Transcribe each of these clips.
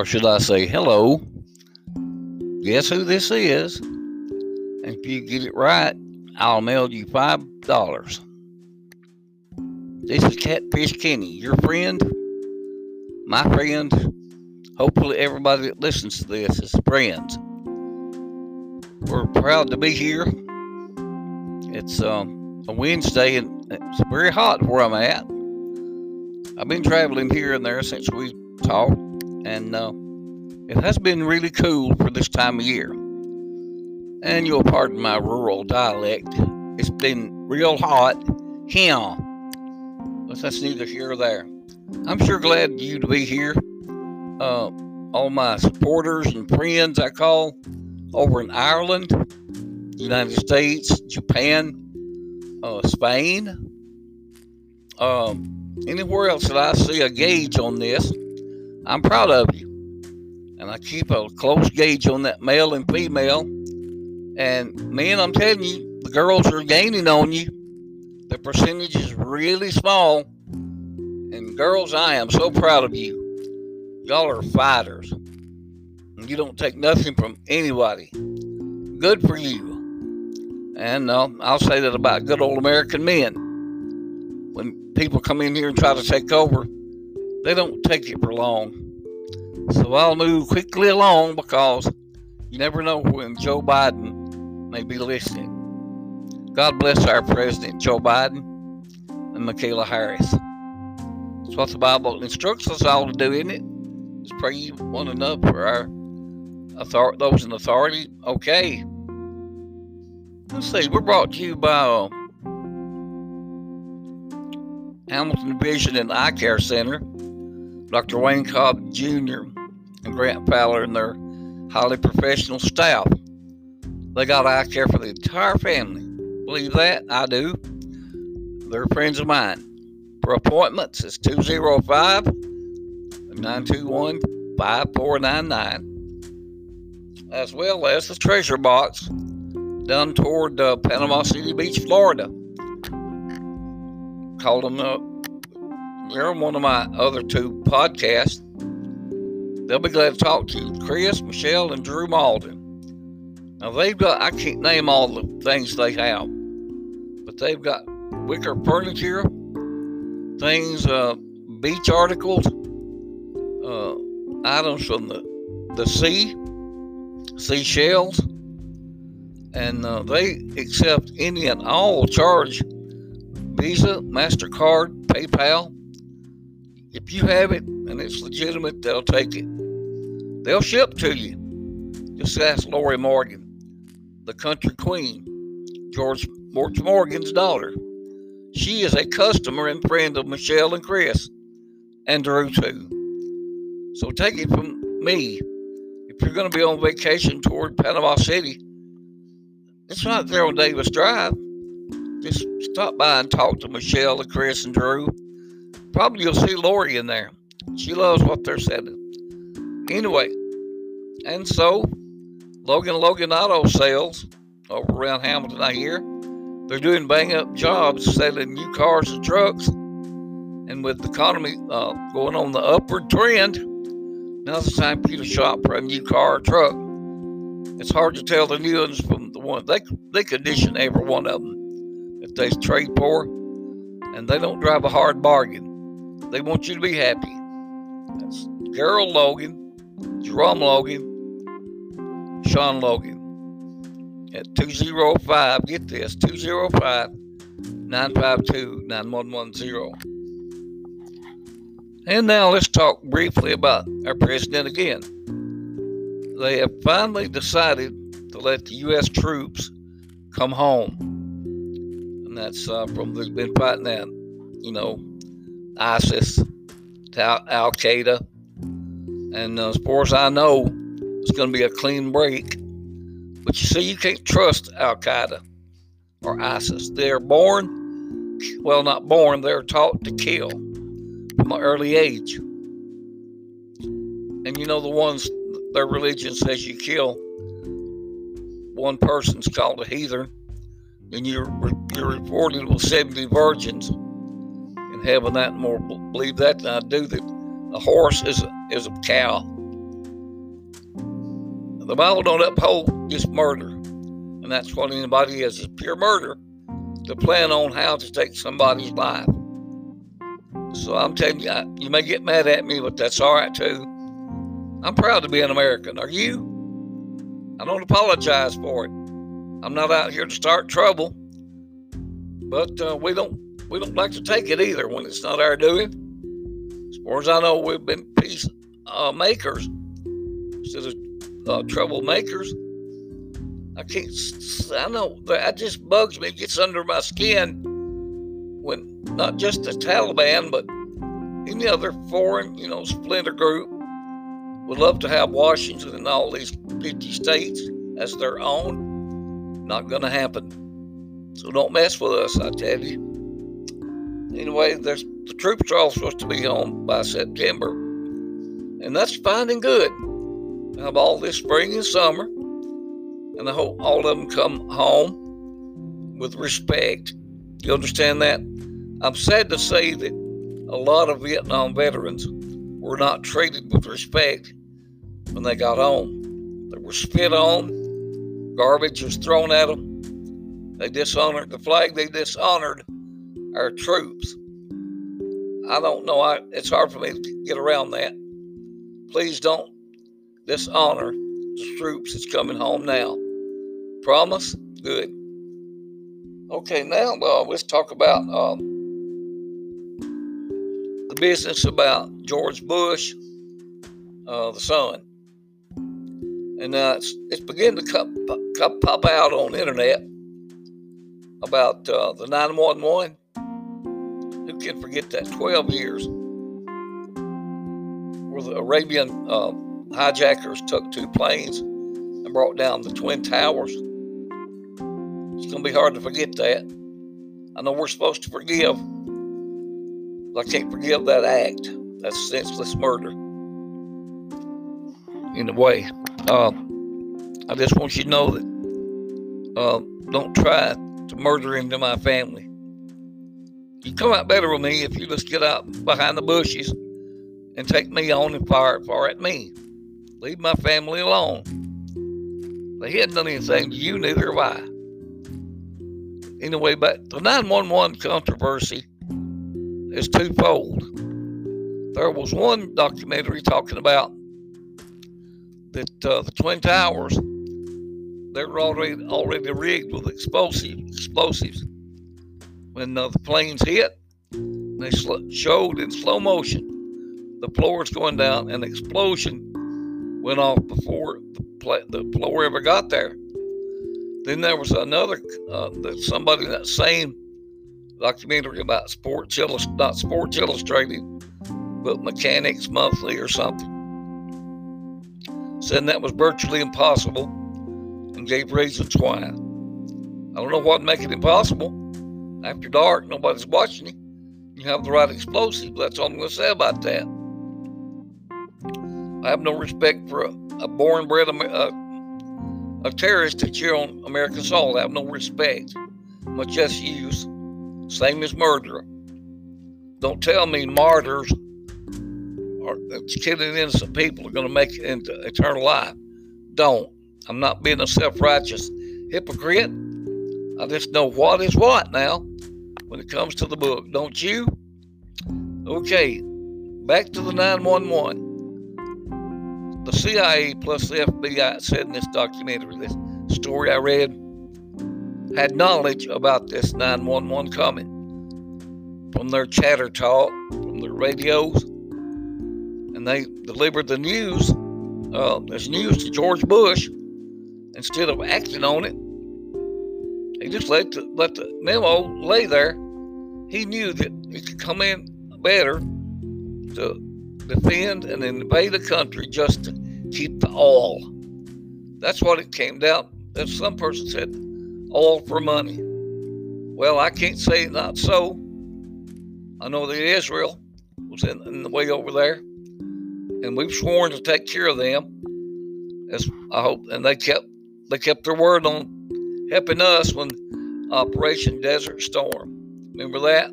or should I say, hello. Guess who this is? And if you get it right, I'll mail you five dollars. This is Catfish Kenny, your friend, my friend. Hopefully, everybody that listens to this is friends. We're proud to be here. It's um, a Wednesday and it's very hot where I'm at. I've been traveling here and there since we talked, and uh, it has been really cool for this time of year. And you'll pardon my rural dialect. It's been real hot here. But that's neither here or there. I'm sure glad you to be here. Uh, all my supporters and friends I call over in Ireland, United States, Japan, uh, Spain, um, anywhere else that I see a gauge on this, I'm proud of you. And I keep a close gauge on that male and female. And man, I'm telling you, the girls are gaining on you. The percentage is really small. And girls, I am so proud of you. Y'all are fighters. And you don't take nothing from anybody. Good for you. And uh, I'll say that about good old American men. When people come in here and try to take over, they don't take it for long. So I'll move quickly along because you never know when Joe Biden may be listening. God bless our President Joe Biden and Michaela Harris. That's what the Bible instructs us all to do, isn't it? Just pray one another for our author- those in authority. Okay. Let's see. We're brought to you by uh, Hamilton Vision and Eye Care Center, Dr. Wayne Cobb Jr. and Grant Fowler and their highly professional staff. They got eye care for the entire family. Believe that? I do. They're friends of mine. For appointments, it's 205 921 5499, as well as the treasure box down toward uh, Panama City Beach, Florida. Called them up. They're on one of my other two podcasts. They'll be glad to talk to you. Chris, Michelle, and Drew Malden. Now they've got, I can't name all the things they have, but they've got wicker furniture, things, uh, beach articles, uh, items from the, the sea, seashells, and uh, they accept any and all charge Visa, MasterCard, PayPal. If you have it and it's legitimate, they'll take it. They'll ship to you. Just ask Lorrie Morgan, the country queen, George, Morgan's daughter. She is a customer and friend of Michelle and Chris and Drew too. So take it from me. If you're going to be on vacation toward Panama City, it's right there on Davis Drive. Just stop by and talk to Michelle and Chris and Drew. Probably you'll see Lorrie in there. She loves what they're selling. Anyway, and so Logan Logan Auto Sales over around Hamilton, I hear, they're doing bang up jobs selling new cars and trucks. And with the economy uh, going on the upward trend, now's the time for you to shop for a new car or truck. It's hard to tell the new ones from the ones they they condition every one of them if they trade poor and they don't drive a hard bargain. They want you to be happy. That's Gerald Logan, Jerome Logan, Sean Logan at 205, get this, 205 952 9110. And now let's talk briefly about our president again. They have finally decided to let the U.S. troops come home. And that's uh, from they've been fighting that, you know, ISIS to Al Qaeda. And uh, as far as I know, it's going to be a clean break. But you see, you can't trust Al Qaeda or ISIS. They're born, well, not born, they're taught to kill from an early age. And you know, the ones, their religion says you kill one person's called a heathen, and you're, you're rewarded with 70 virgins in heaven. That more believe that than I do that a horse is a, is a cow. the Bible don't uphold just murder, and that's what anybody is, is pure murder to plan on how to take somebody's life. So I'm telling you, you may get mad at me, but that's all right too. I'm proud to be an American. Are you? I don't apologize for it. I'm not out here to start trouble, but uh, we don't we don't like to take it either when it's not our doing. As far as I know, we've been peace uh, makers instead of uh, troublemakers. I can't. I know that just bugs me. It gets under my skin when not just the Taliban, but any other foreign, you know, splinter group would love to have Washington and all these 50 states as their own. Not going to happen. So don't mess with us, I tell you. Anyway, the troops are all supposed to be home by September, and that's fine and good. I have all this spring and summer, and I hope all of them come home with respect. You understand that? I'm sad to say that a lot of Vietnam veterans were not treated with respect when they got home. They were spit on, garbage was thrown at them. They dishonored the flag, they dishonored our troops. I don't know, I, it's hard for me to get around that. Please don't dishonor the troops that's coming home now. Promise? Good. Okay, now uh, let's talk about um, the business about George Bush, uh, the son. And uh, it's, it's beginning to come, pop out on the internet about uh, the 911. Who can forget that? 12 years where the Arabian uh, hijackers took two planes and brought down the Twin Towers. It's going to be hard to forget that. I know we're supposed to forgive, but I can't forgive that act. That's senseless murder. In a way, uh, I just want you to know that uh, don't try to murder into my family. You come out better with me if you just get out behind the bushes and take me on and fire, fire at me. Leave my family alone. They hadn't done anything to you, neither have I. Anyway, but the 911 controversy is twofold. There was one documentary talking about that uh, the Twin Towers they were already already rigged with explosive explosives. When uh, the planes hit, they sl- showed in slow motion the floors going down, and explosion went off before the, the floor ever got there. Then there was another uh, that somebody that same documentary about Sports Illustrated, not Sports Illustrated, but Mechanics Monthly or something. Said that was virtually impossible and gave reasons why. I don't know what make it impossible. After dark, nobody's watching you. You have the right explosive. That's all I'm going to say about that. I have no respect for a, a born bred a terrorist that's here on American soil. I have no respect, much as use. Same as murder. Don't tell me martyrs or killing innocent people are going to make it into eternal life. Don't. I'm not being a self righteous hypocrite. I just know what is what now when it comes to the book. Don't you? Okay, back to the 911. The CIA plus the FBI said in this documentary, this story I read, had knowledge about this 911 coming from their chatter talk, from their radios, and they delivered the news uh, news to George Bush instead of acting on it. He just let the, let the memo lay there. He knew that he could come in better to defend and invade the country just to keep the oil. That's what it came down. As some person said, all for money. Well, I can't say not so. I know that Israel was in, in the way over there, and we've sworn to take care of them. As I hope, and they kept they kept their word on helping us when Operation Desert Storm. Remember that?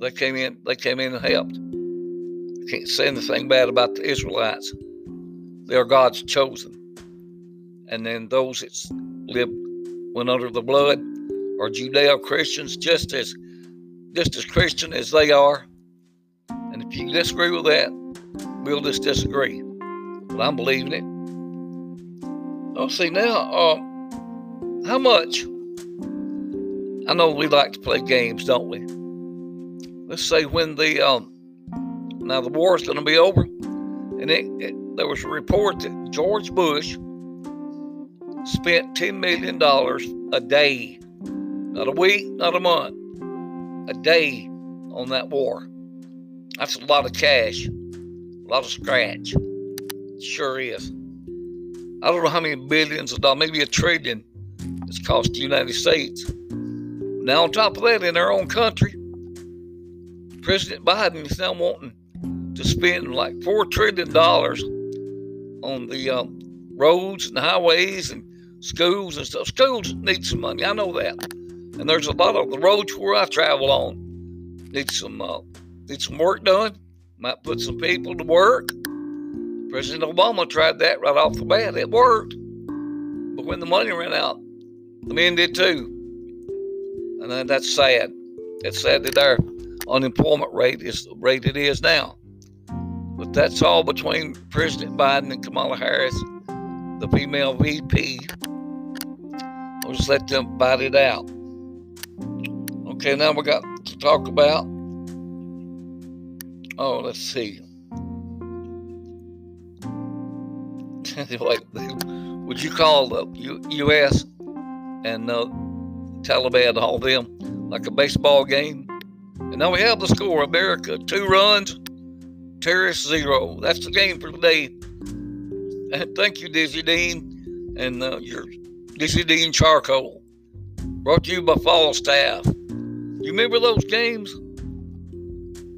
They came in. They came in and helped. I can't say anything bad about the Israelites. They are God's chosen. and then those that lived went under the blood are Judeo Christians, just as just as Christian as they are. And if you disagree with that, we'll just disagree. But I'm believing it. Oh, see now, uh, how much? I know we like to play games, don't we? Let's say when the um, now the war is going to be over, and it, it, there was a report that George Bush spent $10 million a day, not a week, not a month, a day on that war. That's a lot of cash, a lot of scratch. It sure is. I don't know how many billions of dollars, maybe a trillion, cost the United States. Now, on top of that, in our own country, President Biden is now wanting to spend like $4 trillion on the um, roads and highways and schools and stuff. Schools need some money. I know that. And there's a lot of the roads where I travel on need some uh, need some work done. Might put some people to work. President Obama tried that right off the bat. It worked. But when the money ran out, the men did too. And that's sad. It's sad that our unemployment rate is the rate it is now. But that's all between President Biden and Kamala Harris, the female VP. We'll just let them fight it out. Okay, now we got to talk about. Oh, let's see. anyway, would you call the U- U.S. and uh, Taliban, all them, like a baseball game? And now we have the score America, two runs, terrorists, zero. That's the game for today. And thank you, Dizzy Dean, and uh, your Dizzy Dean Charcoal. Brought to you by Falstaff. You remember those games?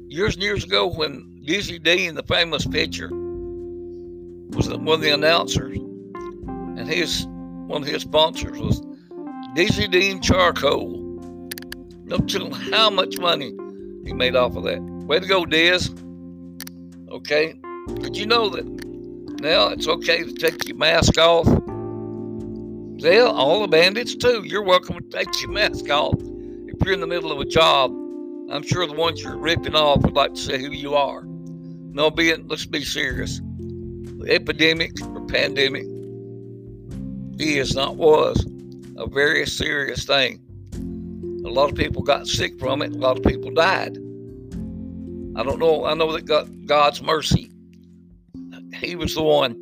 Years and years ago when Dizzy Dean, the famous pitcher, was one of the announcers, and his one of his sponsors was Dean Charcoal. No telling how much money he made off of that. Way to go, Diz. Okay. Did you know that now it's okay to take your mask off? Yeah, all the bandits too. You're welcome to take your mask off if you're in the middle of a job. I'm sure the ones you're ripping off would like to say who you are. No, being let's be serious. The epidemic or pandemic is not was a very serious thing. A lot of people got sick from it. A lot of people died. I don't know. I know that God's mercy. He was the one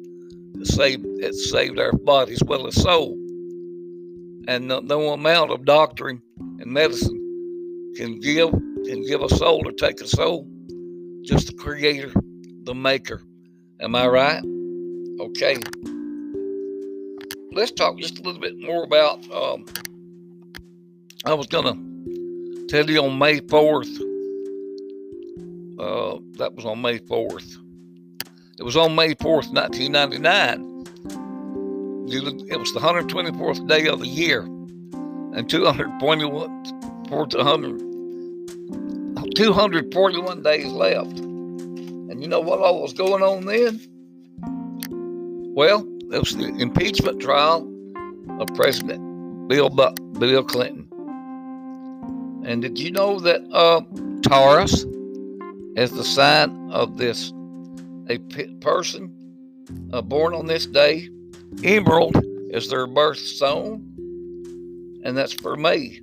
that saved that saved our bodies, well as soul. And no, no amount of doctrine and medicine can give can give a soul or take a soul. Just the Creator, the Maker. Am I right? Okay. Let's talk just a little bit more about. Um, I was gonna tell you on May fourth uh, that was on May 4th. It was on May 4th, 1999. It was the 124th day of the year, and 241, 241 days left. And you know what all was going on then? Well, it was the impeachment trial of President Bill Bill Clinton. And did you know that uh, Taurus, is the sign of this a person uh, born on this day. Emerald is their birthstone, and that's for me.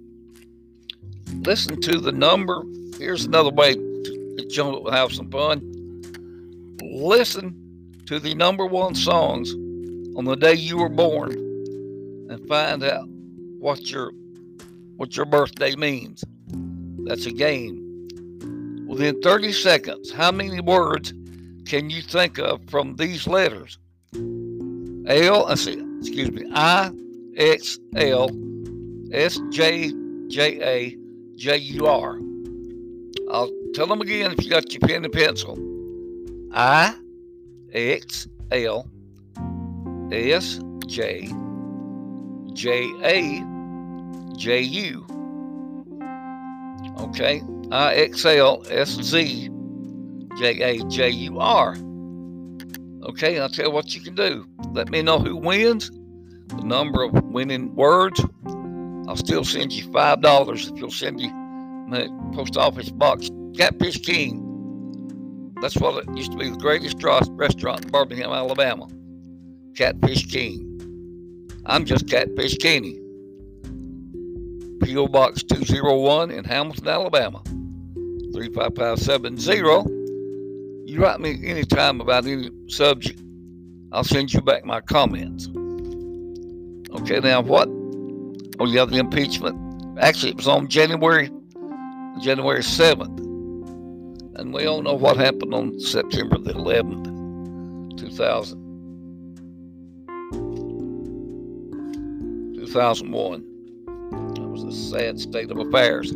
Listen to the number. Here's another way to you have some fun. Listen to the number one songs on the day you were born, and find out what your what your birthday means. That's a game. Within 30 seconds, how many words can you think of from these letters? L, uh, excuse me, I, X, L, S, J, J, A, J, U, R. I'll tell them again if you got your pen and pencil. I, X, L, S, J, J, A, J, U. Okay, I X L S Z J A J U R. Okay, I'll tell you what you can do. Let me know who wins. the number of winning words. I'll still send you five dollars if you'll send me my post office box. Catfish King. That's what it used to be the greatest restaurant in Birmingham, Alabama. Catfish King. I'm just Catfish Kenny. P.O. Box 201 in Hamilton, Alabama. 35570. You write me anytime about any subject, I'll send you back my comments. Okay, now what? Oh, yeah, the impeachment. Actually, it was on January January 7th. And we all know what happened on September the 11th, 2000. 2001. That was a sad state of affairs.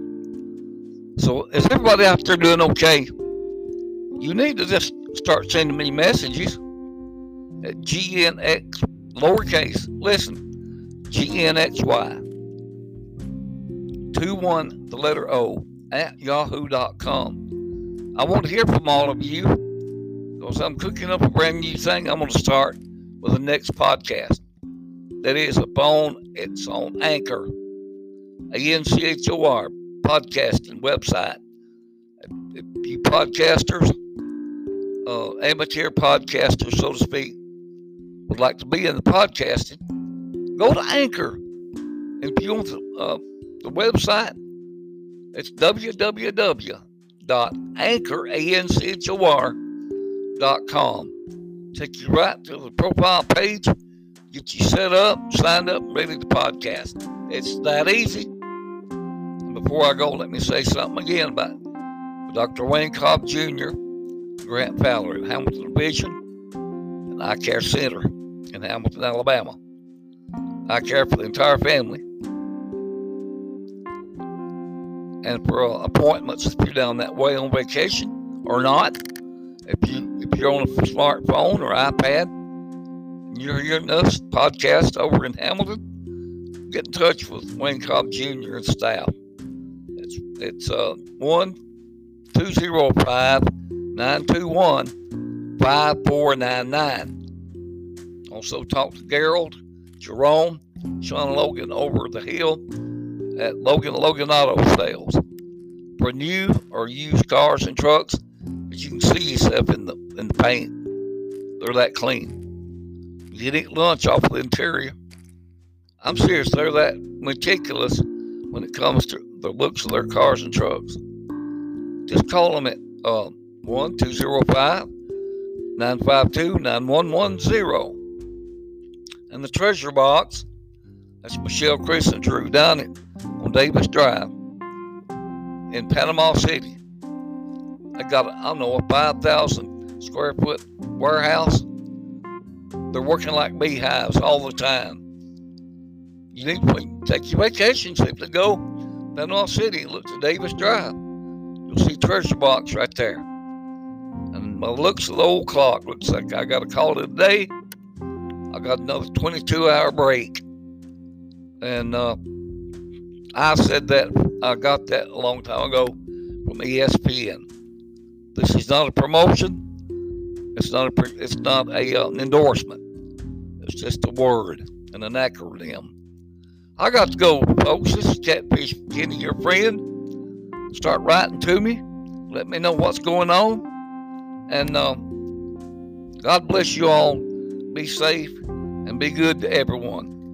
So, is everybody out there doing okay? You need to just start sending me messages at GNX lowercase. Listen, GNXY 21 the letter O at yahoo.com. I want to hear from all of you because I'm cooking up a brand new thing. I'm going to start with the next podcast. That is upon it's on Anchor, A N C H O R podcasting website. If you podcasters, uh, amateur podcasters, so to speak, would like to be in the podcasting, go to Anchor. And if you want the, uh, the website, it's www.anchor.com. Take you right to the profile page, get you set up, signed up, ready to podcast. It's that easy. And before I go, let me say something again about Dr. Wayne Cobb Jr., Grant Fowler at Hamilton Vision, and Eye Care Center in Hamilton, Alabama. I care for the entire family. and for uh, appointments if you're down that way on vacation or not. If you if you're on a smartphone or iPad, you're podcast over in Hamilton, get in touch with Wayne Cobb Jr. and staff. It's it's uh one two zero five nine two one five four nine nine. Also talk to Gerald, Jerome, Sean Logan over the hill at Logan Logan Auto Sales for new or used cars and trucks. But you can see yourself in the in the paint. They're that clean. You can eat lunch off the interior. I'm serious. They're that meticulous when it comes to the looks of their cars and trucks. Just call them at uh, 1 205 952 9110. And the treasure box, that's Michelle, Chris, and Drew down it on Davis Drive in Panama City. I got, I don't know, a 5,000 square foot warehouse. They're working like beehives all the time. You need to take your vacation simply go Panama City and look to Davis Drive. You'll see treasure box right there. And the looks of the old clock, looks like I got a call today. I got another 22 hour break. And uh, I said that I got that a long time ago from ESPN. This is not a promotion. It's not a. It's not a uh, an endorsement. It's just a word and an acronym. I got to go, folks. This is Catfish Kenny, your friend. Start writing to me. Let me know what's going on. And uh, God bless you all. Be safe and be good to everyone.